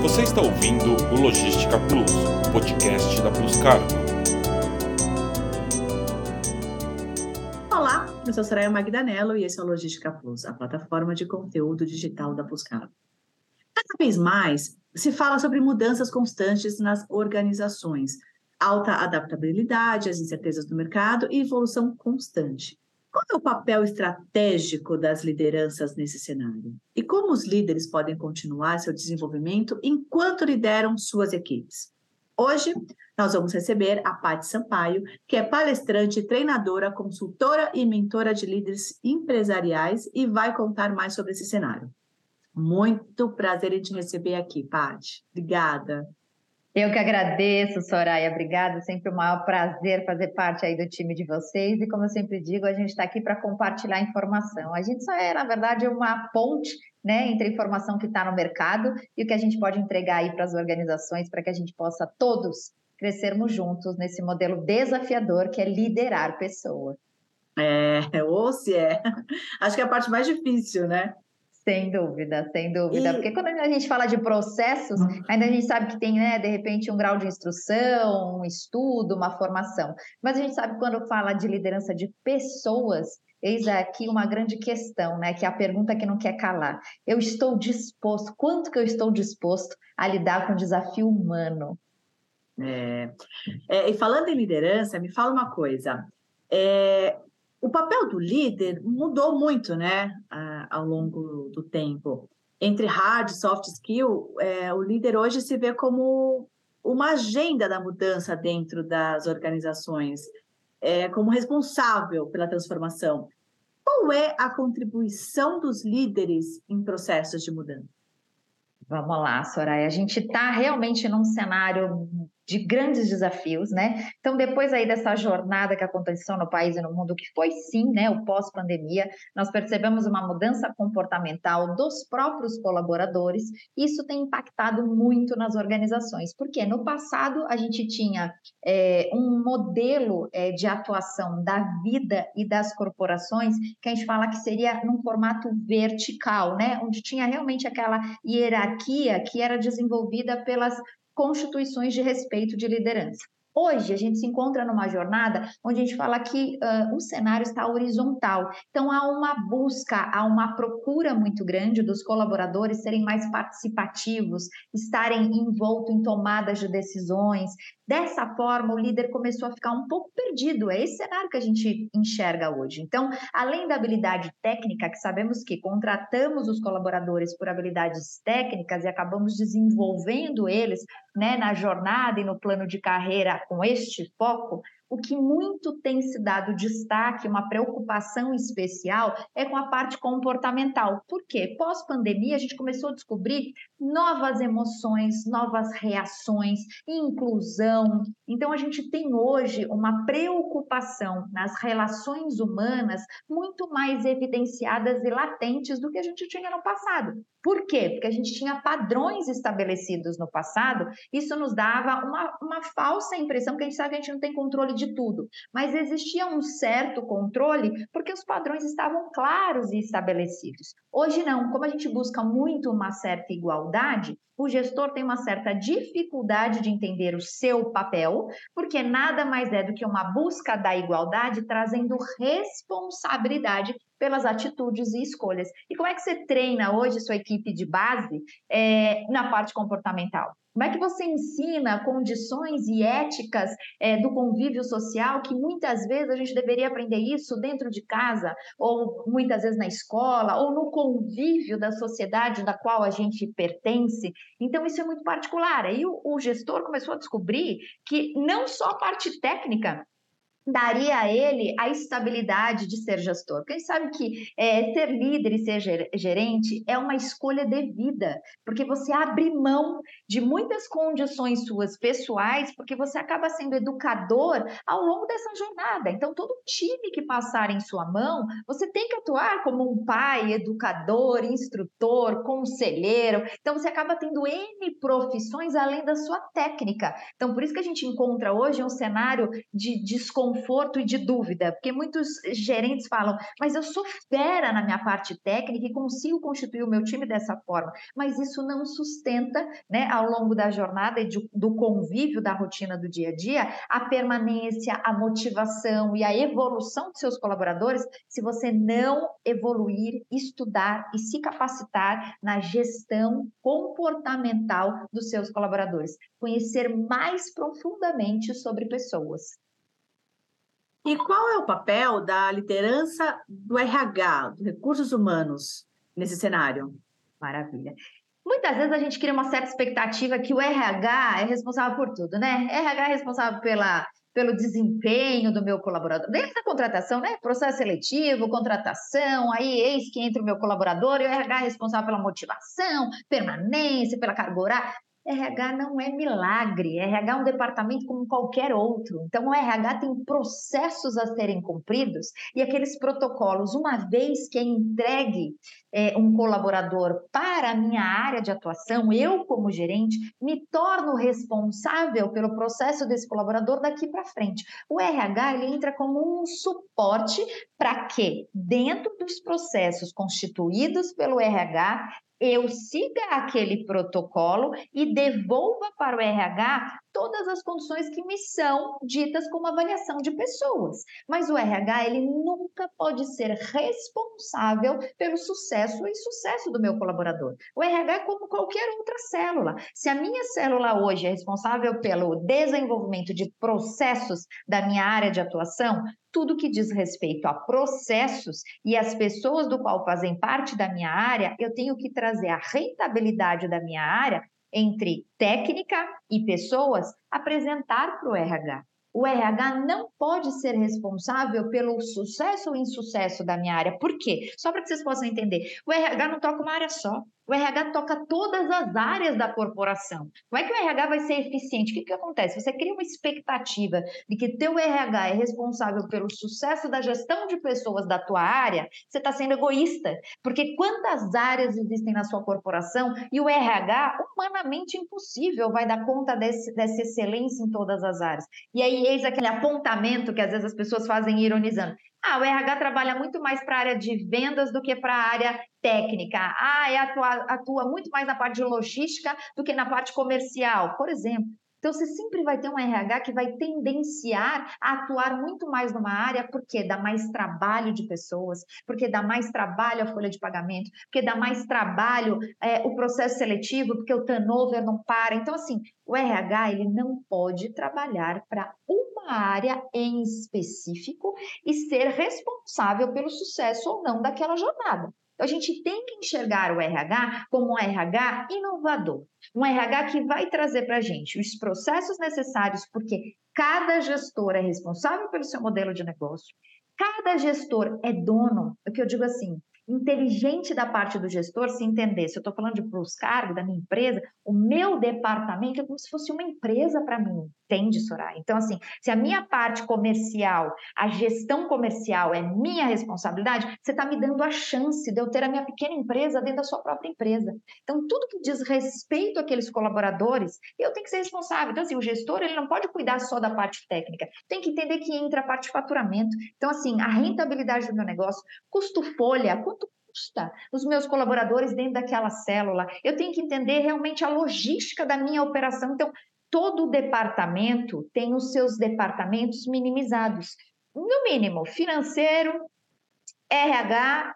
Você está ouvindo o Logística Plus, o podcast da Plus Cargo. Olá, eu sou Soraya Magdanello e esse é o Logística Plus, a plataforma de conteúdo digital da Plus Cargo. Cada vez mais se fala sobre mudanças constantes nas organizações, alta adaptabilidade às incertezas do mercado e evolução constante. Qual é o papel estratégico das lideranças nesse cenário? E como os líderes podem continuar seu desenvolvimento enquanto lideram suas equipes? Hoje, nós vamos receber a Paty Sampaio, que é palestrante, treinadora, consultora e mentora de líderes empresariais e vai contar mais sobre esse cenário. Muito prazer em te receber aqui, Paty. Obrigada. Eu que agradeço, Soraya, obrigada. Sempre um maior prazer fazer parte aí do time de vocês. E como eu sempre digo, a gente está aqui para compartilhar informação. A gente só é, na verdade, uma ponte né, entre a informação que está no mercado e o que a gente pode entregar aí para as organizações para que a gente possa todos crescermos juntos nesse modelo desafiador que é liderar pessoas. É, ou se é. Acho que é a parte mais difícil, né? Sem dúvida, sem dúvida. E... Porque quando a gente fala de processos, uhum. ainda a gente sabe que tem, né, de repente, um grau de instrução, um estudo, uma formação. Mas a gente sabe quando fala de liderança de pessoas, eis aqui uma grande questão, né? Que é a pergunta que não quer calar. Eu estou disposto, quanto que eu estou disposto a lidar com o desafio humano? É, é, e falando em liderança, me fala uma coisa. É, o papel do líder mudou muito, né, ao longo do tempo. Entre hard e soft skill, é, o líder hoje se vê como uma agenda da mudança dentro das organizações, é, como responsável pela transformação. Qual é a contribuição dos líderes em processos de mudança? Vamos lá, Soraya. A gente está realmente num cenário de grandes desafios, né? Então, depois aí dessa jornada que aconteceu no país e no mundo, que foi sim, né, o pós-pandemia, nós percebemos uma mudança comportamental dos próprios colaboradores. Isso tem impactado muito nas organizações, porque no passado a gente tinha é, um modelo é, de atuação da vida e das corporações que a gente fala que seria num formato vertical, né? Onde tinha realmente aquela hierarquia que era desenvolvida pelas constituições de respeito de liderança. Hoje, a gente se encontra numa jornada onde a gente fala que uh, o cenário está horizontal. Então, há uma busca, há uma procura muito grande dos colaboradores serem mais participativos, estarem envoltos em tomadas de decisões, Dessa forma, o líder começou a ficar um pouco perdido. É esse cenário que a gente enxerga hoje. Então, além da habilidade técnica, que sabemos que contratamos os colaboradores por habilidades técnicas e acabamos desenvolvendo eles né, na jornada e no plano de carreira com este foco, o que muito tem se dado destaque, uma preocupação especial, é com a parte comportamental. Por quê? Pós-pandemia, a gente começou a descobrir novas emoções, novas reações, inclusão. Então, a gente tem hoje uma preocupação nas relações humanas muito mais evidenciadas e latentes do que a gente tinha no passado. Por quê? Porque a gente tinha padrões estabelecidos no passado, isso nos dava uma, uma falsa impressão, que a gente sabe que a gente não tem controle de tudo, mas existia um certo controle porque os padrões estavam claros e estabelecidos. Hoje não, como a gente busca muito uma certa igualdade, o gestor tem uma certa dificuldade de entender o seu papel, porque nada mais é do que uma busca da igualdade trazendo responsabilidade pelas atitudes e escolhas. E como é que você treina hoje sua equipe de base é, na parte comportamental? Como é que você ensina condições e éticas é, do convívio social que muitas vezes a gente deveria aprender isso dentro de casa, ou muitas vezes na escola, ou no convívio da sociedade da qual a gente pertence? Então, isso é muito particular. Aí o, o gestor começou a descobrir que não só a parte técnica daria a ele a estabilidade de ser gestor. Porque sabe que é, ser líder e ser gerente é uma escolha de vida, porque você abre mão de muitas condições suas pessoais, porque você acaba sendo educador ao longo dessa jornada. Então, todo time que passar em sua mão, você tem que atuar como um pai, educador, instrutor, conselheiro. Então, você acaba tendo N profissões além da sua técnica. Então, por isso que a gente encontra hoje um cenário de desconforto desconforto e de dúvida, porque muitos gerentes falam, mas eu sou fera na minha parte técnica e consigo constituir o meu time dessa forma, mas isso não sustenta, né, ao longo da jornada e de, do convívio da rotina do dia a dia, a permanência, a motivação e a evolução de seus colaboradores se você não evoluir, estudar e se capacitar na gestão comportamental dos seus colaboradores, conhecer mais profundamente sobre pessoas. E qual é o papel da liderança do RH, dos recursos humanos, nesse cenário? Maravilha. Muitas vezes a gente cria uma certa expectativa que o RH é responsável por tudo, né? RH é responsável pela, pelo desempenho do meu colaborador, desde a contratação, né? Processo seletivo, contratação, aí eis que entra o meu colaborador e o RH é responsável pela motivação, permanência, pela carga horária. RH não é milagre, RH é um departamento como qualquer outro. Então, o RH tem processos a serem cumpridos e aqueles protocolos, uma vez que é entregue é, um colaborador para a minha área de atuação, eu, como gerente, me torno responsável pelo processo desse colaborador daqui para frente. O RH ele entra como um suporte para que, dentro dos processos constituídos pelo RH, eu siga aquele protocolo e devolva para o RH todas as condições que me são ditas como avaliação de pessoas. Mas o RH, ele nunca pode ser responsável pelo sucesso e insucesso do meu colaborador. O RH é como qualquer outra célula. Se a minha célula hoje é responsável pelo desenvolvimento de processos da minha área de atuação, tudo que diz respeito a processos e as pessoas do qual fazem parte da minha área, eu tenho que trazer a rentabilidade da minha área entre técnica e pessoas, apresentar para o RH. O RH não pode ser responsável pelo sucesso ou insucesso da minha área. Por quê? Só para que vocês possam entender. O RH não toca uma área só. O RH toca todas as áreas da corporação. Como é que o RH vai ser eficiente? O que, que acontece? Você cria uma expectativa de que teu RH é responsável pelo sucesso da gestão de pessoas da tua área, você está sendo egoísta. Porque quantas áreas existem na sua corporação e o RH, humanamente impossível, vai dar conta desse, dessa excelência em todas as áreas. E aí, eis aquele apontamento que às vezes as pessoas fazem ironizando. Ah, o RH trabalha muito mais para a área de vendas do que para a área técnica. Ah, é atua, atua muito mais na parte de logística do que na parte comercial, por exemplo. Então, você sempre vai ter um RH que vai tendenciar a atuar muito mais numa área, porque dá mais trabalho de pessoas, porque dá mais trabalho a folha de pagamento, porque dá mais trabalho é, o processo seletivo, porque o turnover não para. Então, assim, o RH ele não pode trabalhar para uma área em específico e ser responsável pelo sucesso ou não daquela jornada. A gente tem que enxergar o RH como um RH inovador, um RH que vai trazer para a gente os processos necessários, porque cada gestor é responsável pelo seu modelo de negócio, cada gestor é dono, é o que eu digo assim, inteligente da parte do gestor se entender. Se eu estou falando de plus cargo da minha empresa, o meu departamento é como se fosse uma empresa para mim. Entende, Soraya? Então, assim, se a minha parte comercial, a gestão comercial é minha responsabilidade, você está me dando a chance de eu ter a minha pequena empresa dentro da sua própria empresa. Então, tudo que diz respeito àqueles colaboradores, eu tenho que ser responsável. Então, assim, o gestor, ele não pode cuidar só da parte técnica, tem que entender que entra a parte de faturamento. Então, assim, a rentabilidade do meu negócio, custo folha, custa os meus colaboradores dentro daquela célula. Eu tenho que entender realmente a logística da minha operação. Então, todo departamento tem os seus departamentos minimizados. No mínimo, financeiro, RH,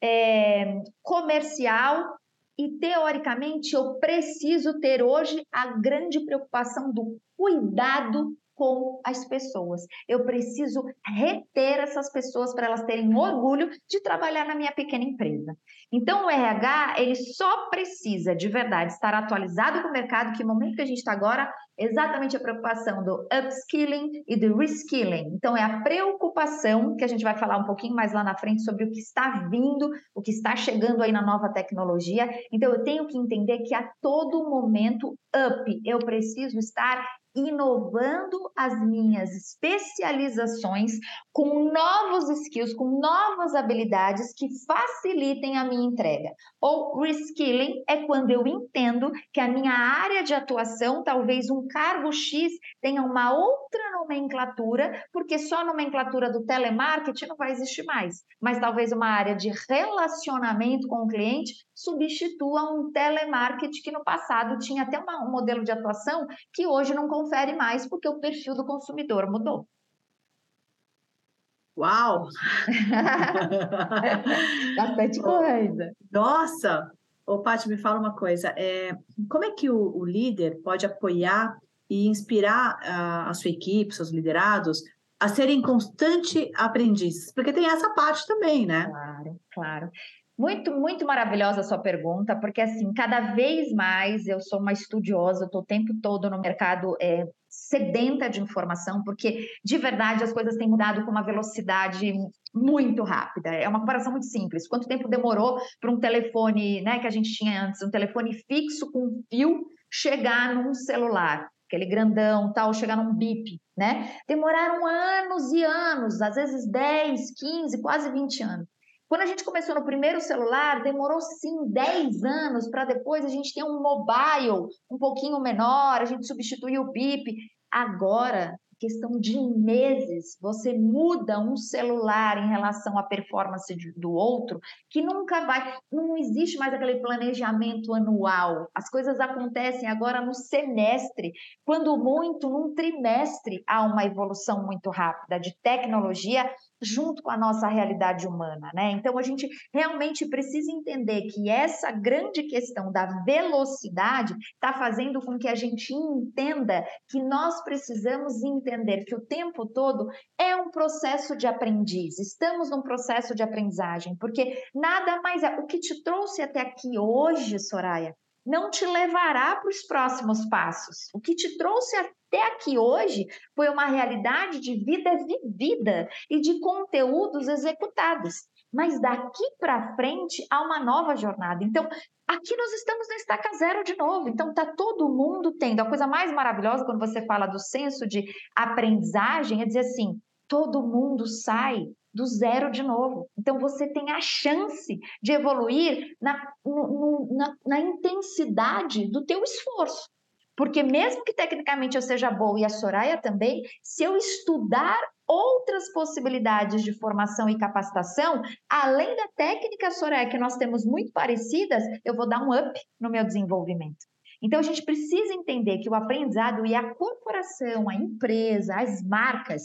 é, comercial e, teoricamente, eu preciso ter hoje a grande preocupação do cuidado com as pessoas. Eu preciso reter essas pessoas para elas terem orgulho de trabalhar na minha pequena empresa. Então, o RH, ele só precisa, de verdade, estar atualizado com o mercado, que no momento que a gente está agora, exatamente a preocupação do upskilling e do reskilling. Então, é a preocupação, que a gente vai falar um pouquinho mais lá na frente, sobre o que está vindo, o que está chegando aí na nova tecnologia. Então, eu tenho que entender que a todo momento, up, eu preciso estar inovando as minhas especializações com novos skills, com novas habilidades que facilitem a minha entrega. Ou reskilling é quando eu entendo que a minha área de atuação, talvez um cargo X, tenha uma outra nomenclatura, porque só a nomenclatura do telemarketing não vai existir mais, mas talvez uma área de relacionamento com o cliente substitua um telemarketing que no passado tinha até uma, um modelo de atuação que hoje não confere mais porque o perfil do consumidor mudou. Uau! Bastante coisa. Nossa! Ô, Paty, me fala uma coisa. É, como é que o, o líder pode apoiar e inspirar a, a sua equipe, seus liderados, a serem constante aprendizes? Porque tem essa parte também, né? Claro, claro. Muito, muito maravilhosa a sua pergunta, porque assim, cada vez mais eu sou uma estudiosa, estou o tempo todo no mercado é, sedenta de informação, porque de verdade as coisas têm mudado com uma velocidade muito rápida. É uma comparação muito simples. Quanto tempo demorou para um telefone, né, que a gente tinha antes, um telefone fixo com fio, chegar num celular? Aquele grandão, tal, chegar num bip, né? Demoraram anos e anos, às vezes 10, 15, quase 20 anos. Quando a gente começou no primeiro celular, demorou sim 10 anos para depois a gente ter um mobile um pouquinho menor, a gente substituiu o bip. Agora, questão de meses, você muda um celular em relação à performance do outro, que nunca vai, não existe mais aquele planejamento anual. As coisas acontecem agora no semestre, quando muito num trimestre há uma evolução muito rápida de tecnologia junto com a nossa realidade humana, né? Então a gente realmente precisa entender que essa grande questão da velocidade está fazendo com que a gente entenda que nós precisamos entender que o tempo todo é um processo de aprendiz. Estamos num processo de aprendizagem, porque nada mais é o que te trouxe até aqui hoje, Soraya, não te levará para os próximos passos. O que te trouxe até aqui hoje foi uma realidade de vida vivida e de conteúdos executados. Mas daqui para frente há uma nova jornada. Então, aqui nós estamos na estaca zero de novo. Então, está todo mundo tendo. A coisa mais maravilhosa quando você fala do senso de aprendizagem é dizer assim: todo mundo sai do zero de novo. Então, você tem a chance de evoluir na, no, na, na intensidade do teu esforço. Porque mesmo que tecnicamente eu seja boa e a Soraya também, se eu estudar outras possibilidades de formação e capacitação, além da técnica Soraya que nós temos muito parecidas, eu vou dar um up no meu desenvolvimento. Então a gente precisa entender que o aprendizado e a corporação, a empresa, as marcas,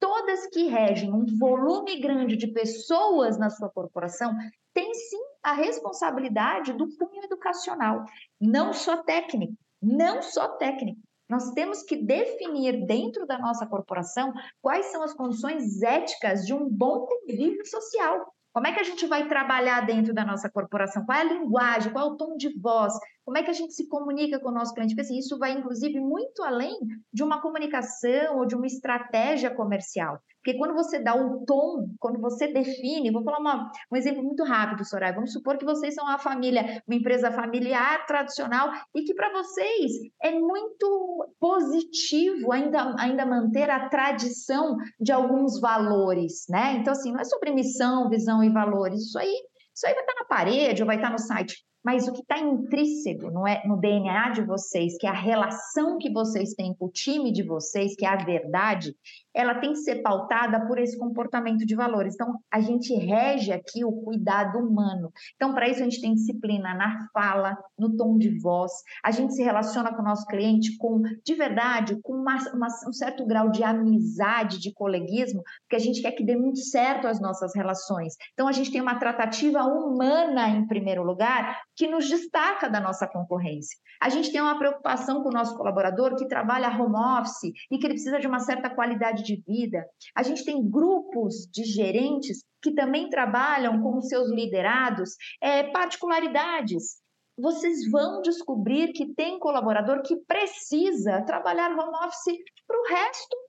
todas que regem um volume grande de pessoas na sua corporação, têm sim a responsabilidade do cunho educacional, não só técnico, não só técnico. Nós temos que definir dentro da nossa corporação quais são as condições éticas de um bom convívio social. Como é que a gente vai trabalhar dentro da nossa corporação? Qual é a linguagem? Qual é o tom de voz? Como é que a gente se comunica com o nosso cliente? Porque assim, isso vai, inclusive, muito além de uma comunicação ou de uma estratégia comercial. Porque quando você dá o tom, quando você define, vou falar uma, um exemplo muito rápido, Soraya. Vamos supor que vocês são uma família, uma empresa familiar tradicional e que para vocês é muito positivo ainda, ainda manter a tradição de alguns valores, né? Então, assim, não é sobre missão, visão e valores. Isso aí, isso aí vai estar na parede ou vai estar no site mas o que está intrínseco no, é, no DNA de vocês, que é a relação que vocês têm com o time de vocês, que é a verdade, ela tem que ser pautada por esse comportamento de valores. Então, a gente rege aqui o cuidado humano. Então, para isso, a gente tem disciplina na fala, no tom de voz, a gente se relaciona com o nosso cliente com, de verdade, com uma, uma, um certo grau de amizade, de coleguismo, porque a gente quer que dê muito certo as nossas relações. Então, a gente tem uma tratativa humana em primeiro lugar, que nos destaca da nossa concorrência. A gente tem uma preocupação com o nosso colaborador que trabalha home office e que ele precisa de uma certa qualidade de vida. A gente tem grupos de gerentes que também trabalham com seus liderados é, particularidades. Vocês vão descobrir que tem colaborador que precisa trabalhar home office para o resto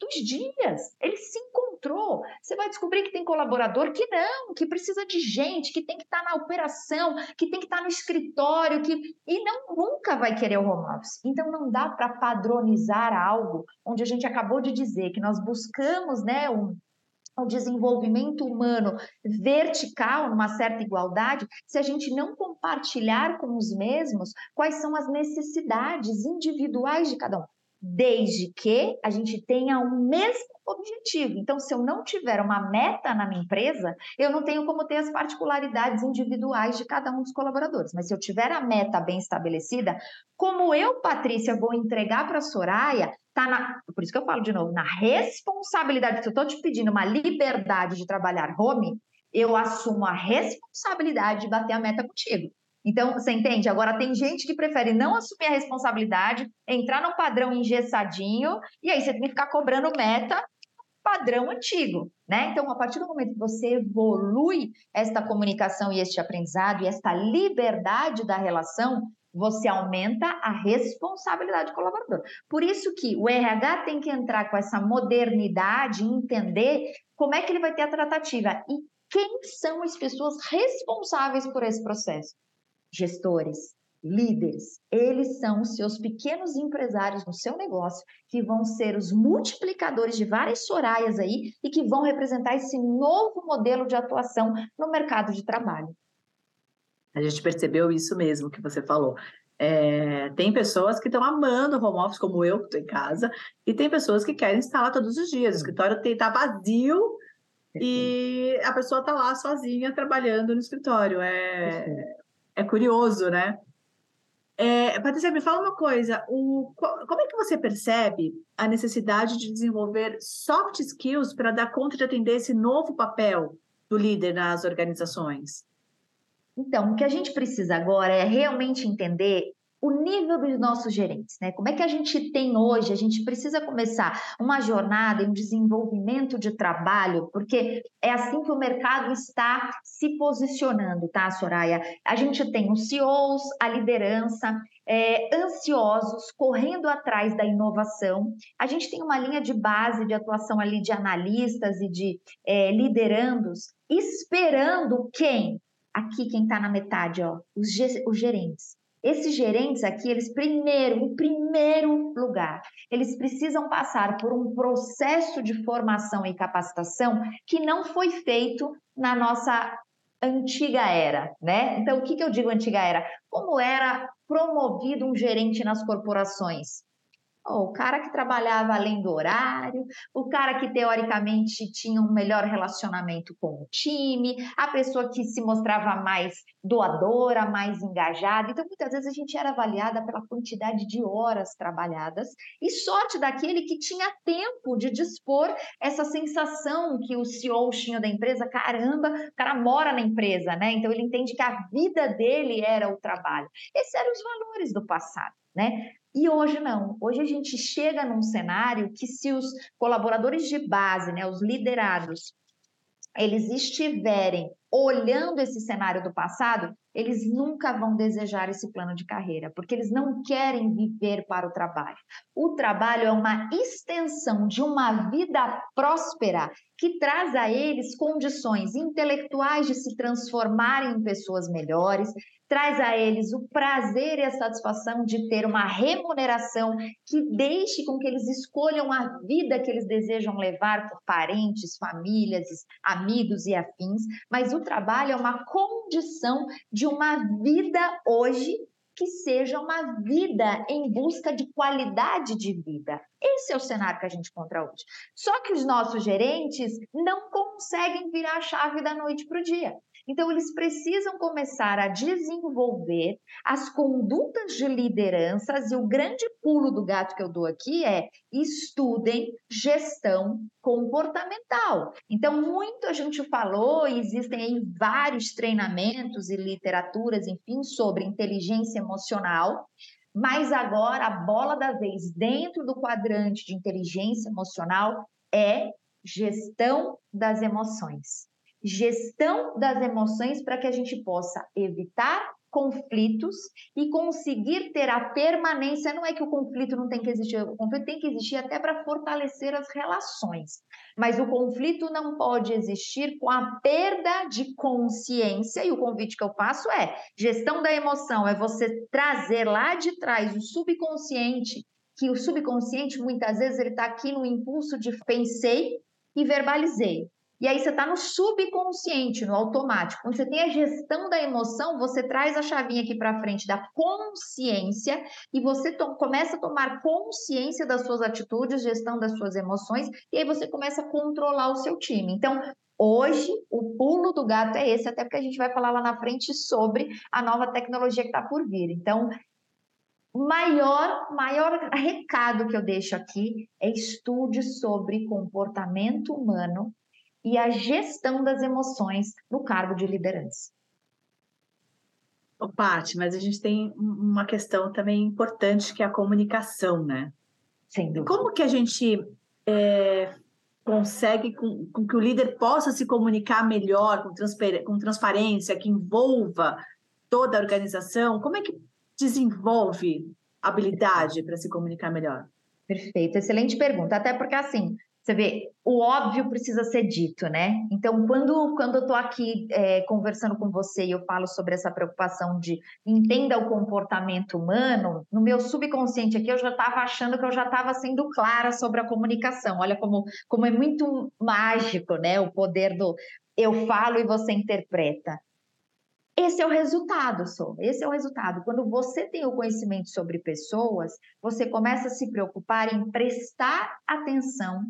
dos dias. Ele se encontrou. Você vai descobrir que tem colaborador que não, que precisa de gente, que tem que estar na operação, que tem que estar no escritório, que e não nunca vai querer o home office. Então não dá para padronizar algo onde a gente acabou de dizer que nós buscamos, né, um o desenvolvimento humano vertical, numa certa igualdade, se a gente não compartilhar com os mesmos quais são as necessidades individuais de cada um desde que a gente tenha o mesmo objetivo. Então, se eu não tiver uma meta na minha empresa, eu não tenho como ter as particularidades individuais de cada um dos colaboradores. Mas se eu tiver a meta bem estabelecida, como eu, Patrícia, vou entregar para a Soraya, tá na, por isso que eu falo de novo, na responsabilidade, se eu estou te pedindo uma liberdade de trabalhar home, eu assumo a responsabilidade de bater a meta contigo. Então, você entende? Agora, tem gente que prefere não assumir a responsabilidade, entrar num padrão engessadinho, e aí você tem que ficar cobrando meta padrão antigo, né? Então, a partir do momento que você evolui esta comunicação e este aprendizado e esta liberdade da relação, você aumenta a responsabilidade do colaborador. Por isso que o RH tem que entrar com essa modernidade entender como é que ele vai ter a tratativa e quem são as pessoas responsáveis por esse processo gestores, líderes, eles são os seus pequenos empresários no seu negócio que vão ser os multiplicadores de várias Soraias aí e que vão representar esse novo modelo de atuação no mercado de trabalho. A gente percebeu isso mesmo que você falou. É, tem pessoas que estão amando home office, como eu, que estou em casa, e tem pessoas que querem instalar todos os dias. O escritório está vazio e a pessoa está lá sozinha trabalhando no escritório. É, é curioso, né? É, Patrícia, me fala uma coisa: o, como é que você percebe a necessidade de desenvolver soft skills para dar conta de atender esse novo papel do líder nas organizações? Então, o que a gente precisa agora é realmente entender o nível dos nossos gerentes, né? Como é que a gente tem hoje? A gente precisa começar uma jornada em um desenvolvimento de trabalho, porque é assim que o mercado está se posicionando, tá, Soraya? A gente tem os CEOs, a liderança, é, ansiosos, correndo atrás da inovação. A gente tem uma linha de base de atuação ali de analistas e de é, liderandos, esperando quem? Aqui, quem está na metade, ó, os, os gerentes esses gerentes aqui, eles primeiro, em primeiro lugar, eles precisam passar por um processo de formação e capacitação que não foi feito na nossa antiga era, né? Então, o que, que eu digo antiga era? Como era promovido um gerente nas corporações? Oh, o cara que trabalhava além do horário, o cara que teoricamente tinha um melhor relacionamento com o time, a pessoa que se mostrava mais doadora, mais engajada. Então, muitas vezes a gente era avaliada pela quantidade de horas trabalhadas e sorte daquele que tinha tempo de dispor essa sensação que o CEO tinha da empresa, caramba, o cara mora na empresa, né? Então ele entende que a vida dele era o trabalho. Esses eram os valores do passado. Né? E hoje não. Hoje a gente chega num cenário que se os colaboradores de base, né, os liderados, eles estiverem olhando esse cenário do passado, eles nunca vão desejar esse plano de carreira, porque eles não querem viver para o trabalho. O trabalho é uma extensão de uma vida próspera que traz a eles condições intelectuais de se transformarem em pessoas melhores, traz a eles o prazer e a satisfação de ter uma remuneração que deixe com que eles escolham a vida que eles desejam levar por parentes, famílias, amigos e afins, mas o trabalho é uma condição de uma vida hoje que seja uma vida em busca de qualidade de vida. Esse é o cenário que a gente encontra hoje. Só que os nossos gerentes não conseguem virar a chave da noite para o dia. Então, eles precisam começar a desenvolver as condutas de lideranças, e o grande pulo do gato que eu dou aqui é estudem gestão comportamental. Então, muito a gente falou, existem aí vários treinamentos e literaturas, enfim, sobre inteligência emocional. Mas agora a bola da vez dentro do quadrante de inteligência emocional é gestão das emoções gestão das emoções para que a gente possa evitar conflitos e conseguir ter a permanência. Não é que o conflito não tem que existir, o conflito tem que existir até para fortalecer as relações, mas o conflito não pode existir com a perda de consciência. E o convite que eu faço é: gestão da emoção, é você trazer lá de trás o subconsciente, que o subconsciente muitas vezes ele está aqui no impulso de pensei e verbalizei. E aí você está no subconsciente, no automático. Quando você tem a gestão da emoção, você traz a chavinha aqui para frente da consciência e você começa a tomar consciência das suas atitudes, gestão das suas emoções, e aí você começa a controlar o seu time. Então, hoje, o pulo do gato é esse, até porque a gente vai falar lá na frente sobre a nova tecnologia que está por vir. Então, maior, maior recado que eu deixo aqui é estude sobre comportamento humano e a gestão das emoções no cargo de liderança. Ô, Paty, mas a gente tem uma questão também importante que é a comunicação, né? Sem dúvida. Como que a gente é, consegue com, com, que o líder possa se comunicar melhor, com, com transparência, que envolva toda a organização? Como é que desenvolve habilidade para se comunicar melhor? Perfeito, excelente pergunta. Até porque, assim, você vê, o óbvio precisa ser dito, né? Então, quando, quando eu estou aqui é, conversando com você e eu falo sobre essa preocupação de entenda o comportamento humano, no meu subconsciente aqui eu já estava achando que eu já estava sendo clara sobre a comunicação. Olha como, como é muito mágico, né? O poder do eu falo e você interpreta. Esse é o resultado, só. Esse é o resultado. Quando você tem o conhecimento sobre pessoas, você começa a se preocupar em prestar atenção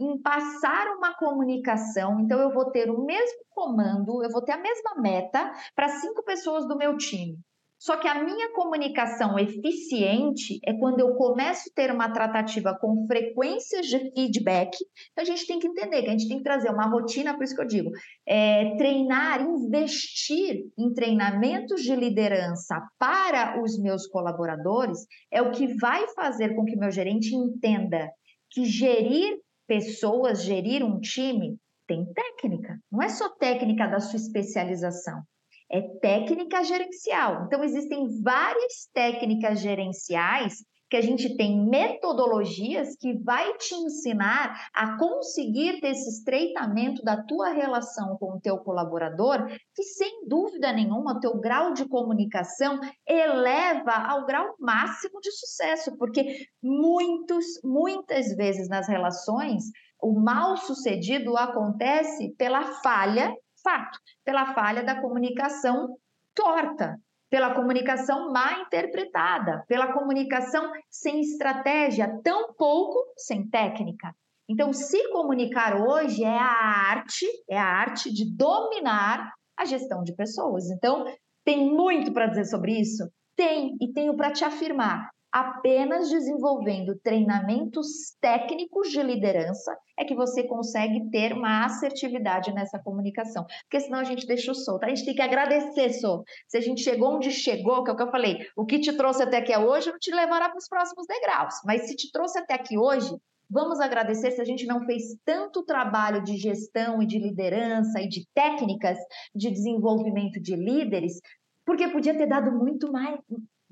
em passar uma comunicação. Então, eu vou ter o mesmo comando, eu vou ter a mesma meta para cinco pessoas do meu time. Só que a minha comunicação eficiente é quando eu começo a ter uma tratativa com frequências de feedback. Então, a gente tem que entender que a gente tem que trazer uma rotina, por isso que eu digo, é, treinar, investir em treinamentos de liderança para os meus colaboradores é o que vai fazer com que meu gerente entenda que gerir pessoas, gerir um time, tem técnica. Não é só técnica da sua especialização, é técnica gerencial. Então, existem várias técnicas gerenciais que a gente tem metodologias que vai te ensinar a conseguir ter esse estreitamento da tua relação com o teu colaborador, que sem dúvida nenhuma o teu grau de comunicação eleva ao grau máximo de sucesso, porque muitos, muitas vezes nas relações, o mal sucedido acontece pela falha, fato, pela falha da comunicação torta, pela comunicação mal interpretada, pela comunicação sem estratégia, tão pouco sem técnica. Então, se comunicar hoje é a arte, é a arte de dominar a gestão de pessoas. Então, tem muito para dizer sobre isso? Tem, e tenho para te afirmar apenas desenvolvendo treinamentos técnicos de liderança é que você consegue ter uma assertividade nessa comunicação. Porque senão a gente deixa o solto. A gente tem que agradecer, Sô. Se a gente chegou onde chegou, que é o que eu falei, o que te trouxe até aqui hoje não te levará para os próximos degraus. Mas se te trouxe até aqui hoje, vamos agradecer se a gente não fez tanto trabalho de gestão e de liderança e de técnicas de desenvolvimento de líderes, porque podia ter dado muito mais,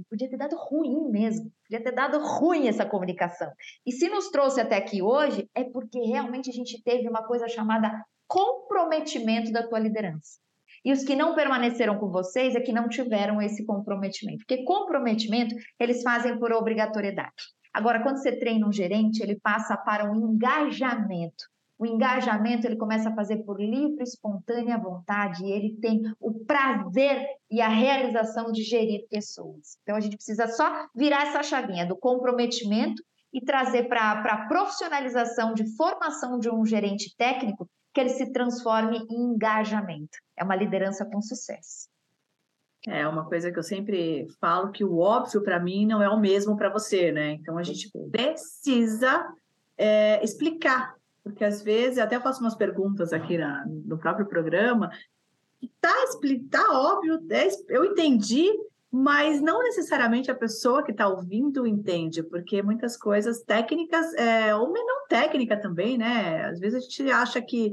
podia ter dado ruim mesmo, podia ter dado ruim essa comunicação. E se nos trouxe até aqui hoje, é porque realmente a gente teve uma coisa chamada comprometimento da tua liderança. E os que não permaneceram com vocês é que não tiveram esse comprometimento. Porque comprometimento eles fazem por obrigatoriedade. Agora, quando você treina um gerente, ele passa para um engajamento o engajamento ele começa a fazer por livre, espontânea vontade, e ele tem o prazer e a realização de gerir pessoas. Então a gente precisa só virar essa chavinha do comprometimento e trazer para a profissionalização de formação de um gerente técnico que ele se transforme em engajamento. É uma liderança com sucesso. É uma coisa que eu sempre falo que o óbvio para mim não é o mesmo para você, né? Então a gente precisa é, explicar porque às vezes, até faço umas perguntas aqui na, no próprio programa, tá, tá óbvio, é, eu entendi, mas não necessariamente a pessoa que está ouvindo entende, porque muitas coisas técnicas, é, ou não técnica também, né? Às vezes a gente acha que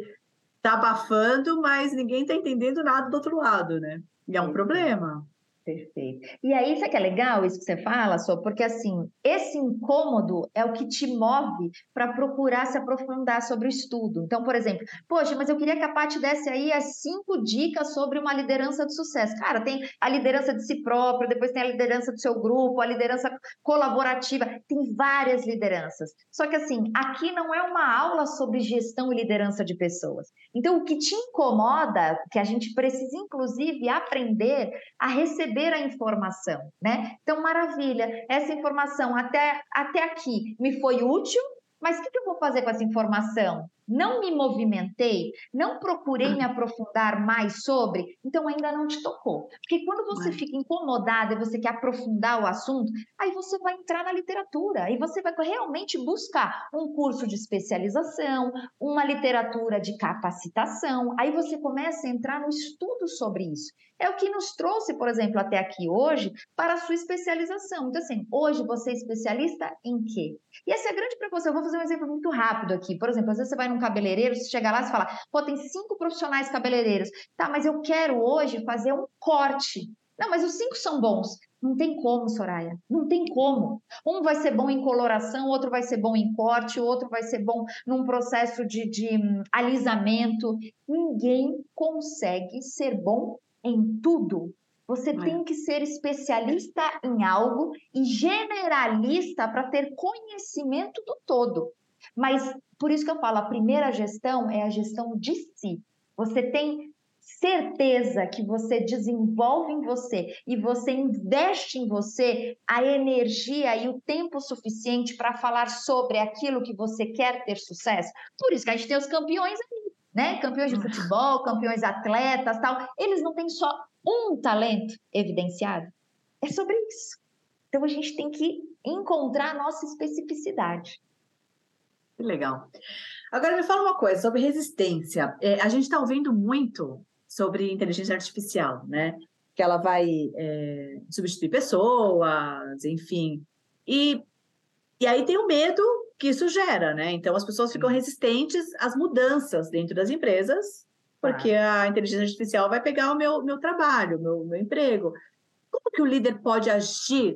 está abafando, mas ninguém está entendendo nada do outro lado, né? E é um problema. Perfeito. E aí, sabe que é legal isso que você fala, Sô? Porque, assim, esse incômodo é o que te move para procurar se aprofundar sobre o estudo. Então, por exemplo, poxa, mas eu queria que a Paty desse aí as cinco dicas sobre uma liderança de sucesso. Cara, tem a liderança de si próprio, depois tem a liderança do seu grupo, a liderança colaborativa, tem várias lideranças. Só que, assim, aqui não é uma aula sobre gestão e liderança de pessoas. Então, o que te incomoda, que a gente precisa, inclusive, aprender a receber receber a informação, né? Então, maravilha, essa informação até, até aqui me foi útil, mas o que, que eu vou fazer com essa informação? Não me movimentei, não procurei me aprofundar mais sobre, então ainda não te tocou. Porque quando você fica incomodada e você quer aprofundar o assunto, aí você vai entrar na literatura, aí você vai realmente buscar um curso de especialização, uma literatura de capacitação, aí você começa a entrar no estudo sobre isso. É o que nos trouxe, por exemplo, até aqui hoje para a sua especialização. Então, assim, hoje você é especialista em quê? E essa é a grande preocupação. Eu vou fazer um exemplo muito rápido aqui. Por exemplo, às vezes você vai num cabeleireiro, você chega lá e fala, pô, tem cinco profissionais cabeleireiros. Tá, mas eu quero hoje fazer um corte. Não, mas os cinco são bons. Não tem como, Soraya. Não tem como. Um vai ser bom em coloração, outro vai ser bom em corte, outro vai ser bom num processo de, de hum, alisamento. Ninguém consegue ser bom em tudo. Você é. tem que ser especialista em algo e generalista para ter conhecimento do todo. Mas por isso que eu falo, a primeira gestão é a gestão de si. Você tem certeza que você desenvolve em você e você investe em você a energia e o tempo suficiente para falar sobre aquilo que você quer ter sucesso. Por isso que a gente tem os campeões aí né? Campeões de futebol, campeões atletas, tal. Eles não têm só um talento evidenciado. É sobre isso. Então a gente tem que encontrar a nossa especificidade. Que legal. Agora me fala uma coisa sobre resistência. É, a gente está ouvindo muito sobre inteligência artificial, né? Que ela vai é, substituir pessoas, enfim. E, e aí tem o medo que isso gera, né? Então as pessoas ficam resistentes às mudanças dentro das empresas, porque a inteligência artificial vai pegar o meu, meu trabalho, meu, meu emprego. Como que o líder pode agir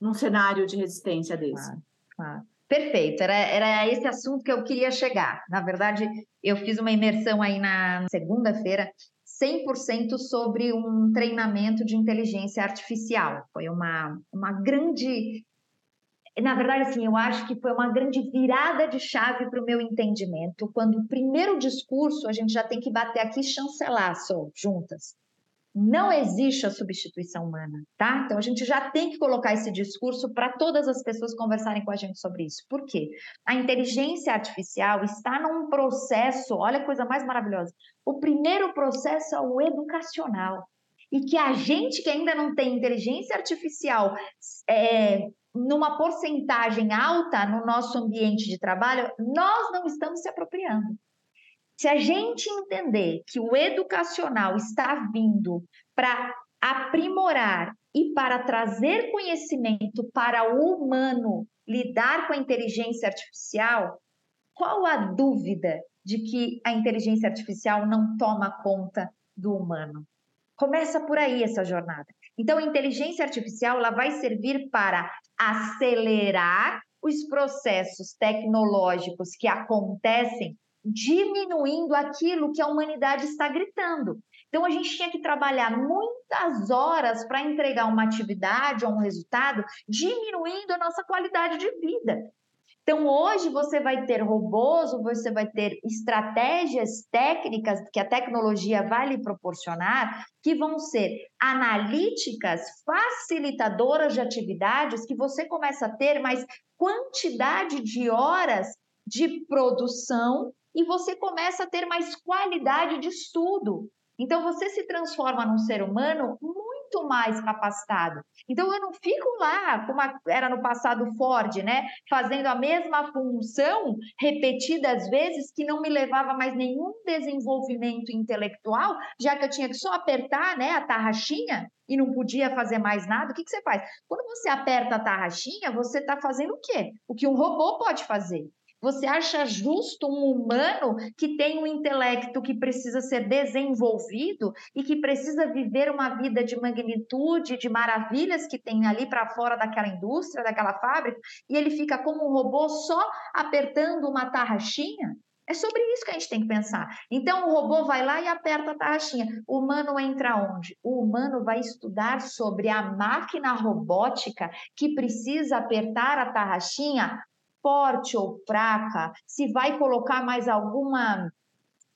num cenário de resistência desse? Claro, claro. Perfeito, era, era esse assunto que eu queria chegar. Na verdade, eu fiz uma imersão aí na segunda-feira 100% sobre um treinamento de inteligência artificial. Foi uma, uma grande na verdade, assim, eu acho que foi uma grande virada de chave para o meu entendimento, quando o primeiro discurso a gente já tem que bater aqui e chancelar só, juntas. Não existe a substituição humana, tá? Então a gente já tem que colocar esse discurso para todas as pessoas conversarem com a gente sobre isso. Por quê? A inteligência artificial está num processo, olha a coisa mais maravilhosa. O primeiro processo é o educacional. E que a gente que ainda não tem inteligência artificial é, numa porcentagem alta no nosso ambiente de trabalho, nós não estamos se apropriando. Se a gente entender que o educacional está vindo para aprimorar e para trazer conhecimento para o humano lidar com a inteligência artificial, qual a dúvida de que a inteligência artificial não toma conta do humano? Começa por aí essa jornada. Então, a inteligência artificial ela vai servir para acelerar os processos tecnológicos que acontecem, diminuindo aquilo que a humanidade está gritando. Então, a gente tinha que trabalhar muitas horas para entregar uma atividade ou um resultado, diminuindo a nossa qualidade de vida. Então, hoje você vai ter robôs, você vai ter estratégias técnicas que a tecnologia vai lhe proporcionar, que vão ser analíticas, facilitadoras de atividades, que você começa a ter mais quantidade de horas de produção e você começa a ter mais qualidade de estudo. Então, você se transforma num ser humano muito mais capacitado. Então, eu não fico lá, como era no passado Ford, né? Fazendo a mesma função repetidas vezes, que não me levava mais nenhum desenvolvimento intelectual, já que eu tinha que só apertar né, a tarraxinha e não podia fazer mais nada. O que, que você faz? Quando você aperta a tarraxinha, você está fazendo o quê? O que um robô pode fazer. Você acha justo um humano que tem um intelecto que precisa ser desenvolvido e que precisa viver uma vida de magnitude, de maravilhas que tem ali para fora daquela indústria, daquela fábrica, e ele fica como um robô só apertando uma tarraxinha? É sobre isso que a gente tem que pensar. Então, o robô vai lá e aperta a tarraxinha. O humano entra onde? O humano vai estudar sobre a máquina robótica que precisa apertar a tarraxinha forte ou fraca, se vai colocar mais alguma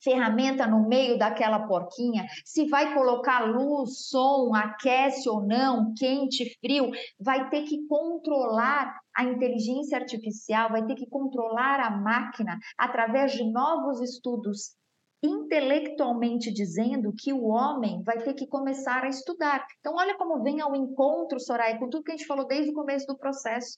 ferramenta no meio daquela porquinha, se vai colocar luz, som, aquece ou não, quente, frio, vai ter que controlar a inteligência artificial, vai ter que controlar a máquina através de novos estudos intelectualmente dizendo que o homem vai ter que começar a estudar. Então, olha como vem ao encontro, Soraya, com tudo que a gente falou desde o começo do processo.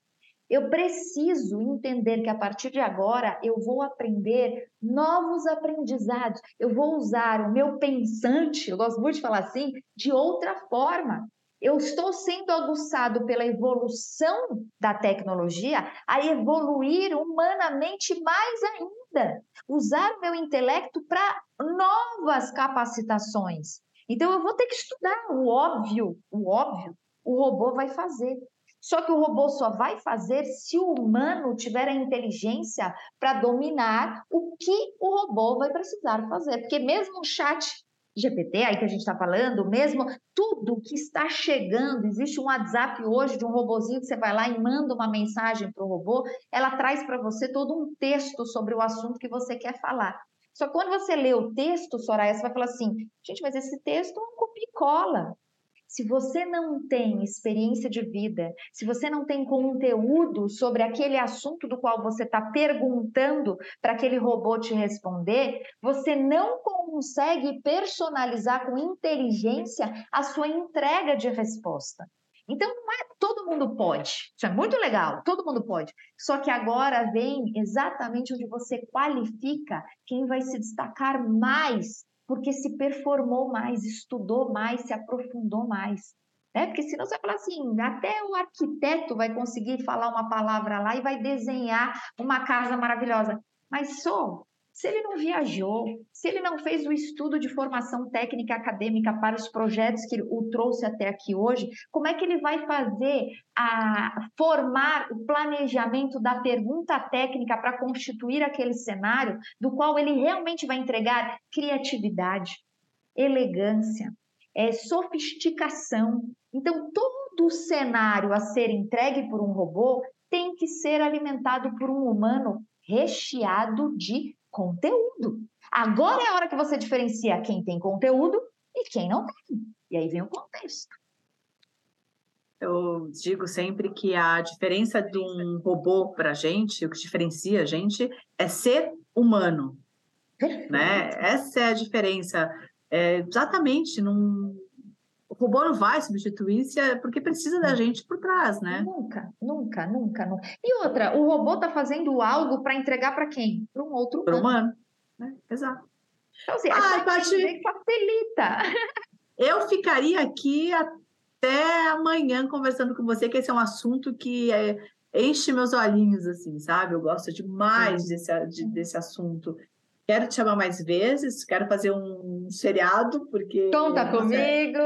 Eu preciso entender que a partir de agora eu vou aprender novos aprendizados. Eu vou usar o meu pensante, eu gosto muito de falar assim, de outra forma. Eu estou sendo aguçado pela evolução da tecnologia a evoluir humanamente mais ainda. Usar o meu intelecto para novas capacitações. Então eu vou ter que estudar o óbvio, o óbvio, o robô vai fazer. Só que o robô só vai fazer se o humano tiver a inteligência para dominar o que o robô vai precisar fazer. Porque mesmo o chat GPT, aí que a gente está falando, mesmo tudo que está chegando, existe um WhatsApp hoje de um robozinho que você vai lá e manda uma mensagem para o robô, ela traz para você todo um texto sobre o assunto que você quer falar. Só que quando você lê o texto, Soraya, você vai falar assim, gente, mas esse texto é um copia e cola. Se você não tem experiência de vida, se você não tem conteúdo sobre aquele assunto do qual você está perguntando para aquele robô te responder, você não consegue personalizar com inteligência a sua entrega de resposta. Então, não é todo mundo pode. Isso é muito legal, todo mundo pode. Só que agora vem exatamente onde você qualifica quem vai se destacar mais porque se performou mais, estudou mais, se aprofundou mais. Né? Porque senão você vai falar assim, até o arquiteto vai conseguir falar uma palavra lá e vai desenhar uma casa maravilhosa. Mas só se ele não viajou, se ele não fez o estudo de formação técnica acadêmica para os projetos que o trouxe até aqui hoje, como é que ele vai fazer a formar o planejamento da pergunta técnica para constituir aquele cenário do qual ele realmente vai entregar criatividade, elegância, é, sofisticação. Então, todo o cenário a ser entregue por um robô tem que ser alimentado por um humano recheado de conteúdo. Agora é a hora que você diferencia quem tem conteúdo e quem não tem. E aí vem o contexto. Eu digo sempre que a diferença de um robô para a gente, o que diferencia a gente, é ser humano. Né? Essa é a diferença. É exatamente, num, robô não vai substituir se é porque precisa da gente por trás, né? Nunca, nunca, nunca, nunca. E outra, o robô está fazendo algo para entregar para quem? Para um outro humano. humano. Né? Exato. Então, assim, Ai, Paty, facilita. Eu ficaria aqui até amanhã conversando com você, que esse é um assunto que é, enche meus olhinhos, assim, sabe? Eu gosto demais desse, de, desse assunto. Quero te chamar mais vezes, quero fazer um seriado, porque. Conta comigo!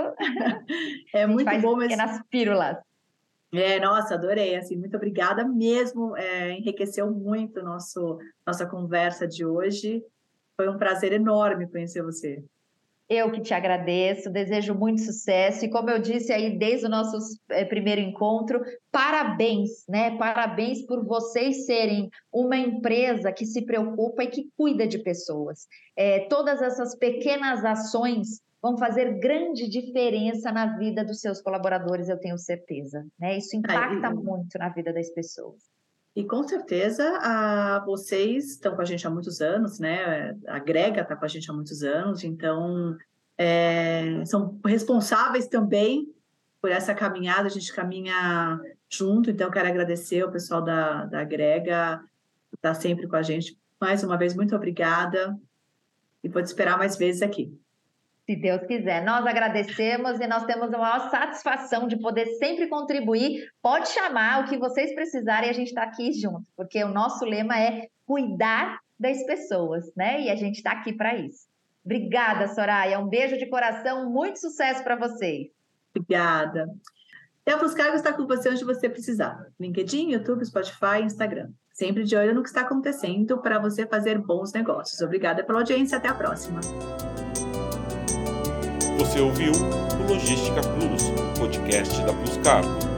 É muito bom, mas. Pequenas pílulas. É, nossa, adorei, assim, muito obrigada mesmo, é, enriqueceu muito nosso, nossa conversa de hoje, foi um prazer enorme conhecer você. Eu que te agradeço, desejo muito sucesso e como eu disse aí desde o nosso é, primeiro encontro, parabéns, né? Parabéns por vocês serem uma empresa que se preocupa e que cuida de pessoas. É, todas essas pequenas ações vão fazer grande diferença na vida dos seus colaboradores, eu tenho certeza. Né? Isso impacta Ai, muito na vida das pessoas. E com certeza a, vocês estão com a gente há muitos anos, né? A Grega está com a gente há muitos anos, então é, são responsáveis também por essa caminhada, a gente caminha junto, então quero agradecer ao pessoal da, da Grega, que está sempre com a gente. Mais uma vez, muito obrigada e vou te esperar mais vezes aqui. Se Deus quiser. Nós agradecemos e nós temos a maior satisfação de poder sempre contribuir. Pode chamar o que vocês precisarem, a gente está aqui junto, porque o nosso lema é cuidar das pessoas, né? E a gente está aqui para isso. Obrigada, Soraya. Um beijo de coração, muito sucesso para vocês. Obrigada. E a Buscargo está com você onde você precisar. LinkedIn, YouTube, Spotify, Instagram. Sempre de olho no que está acontecendo para você fazer bons negócios. Obrigada pela audiência. Até a próxima. Você ouviu o Logística Plus, podcast da Plus Cargo.